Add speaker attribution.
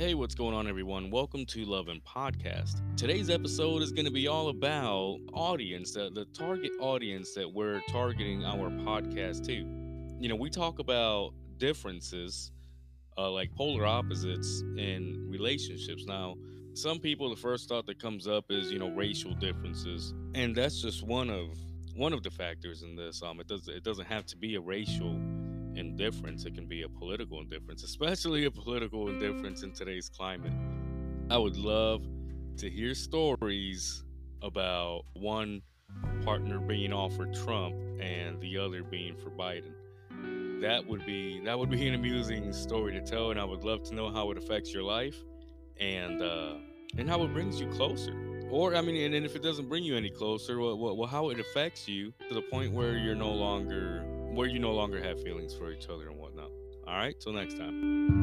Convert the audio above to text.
Speaker 1: what's going on, everyone? Welcome to Love and Podcast. Today's episode is going to be all about audience, the, the target audience that we're targeting our podcast to. You know, we talk about differences, uh, like polar opposites in relationships. Now, some people, the first thought that comes up is, you know, racial differences, and that's just one of one of the factors in this. Um, it does it doesn't have to be a racial indifference. It can be a political indifference, especially a political indifference in today's climate. I would love to hear stories about one partner being offered Trump and the other being for Biden. That would be that would be an amusing story to tell, and I would love to know how it affects your life and uh, and how it brings you closer. Or I mean, and, and if it doesn't bring you any closer, well, well, how it affects you to the point where you're no longer where you no longer have feelings for each other and whatnot. All right, till next time.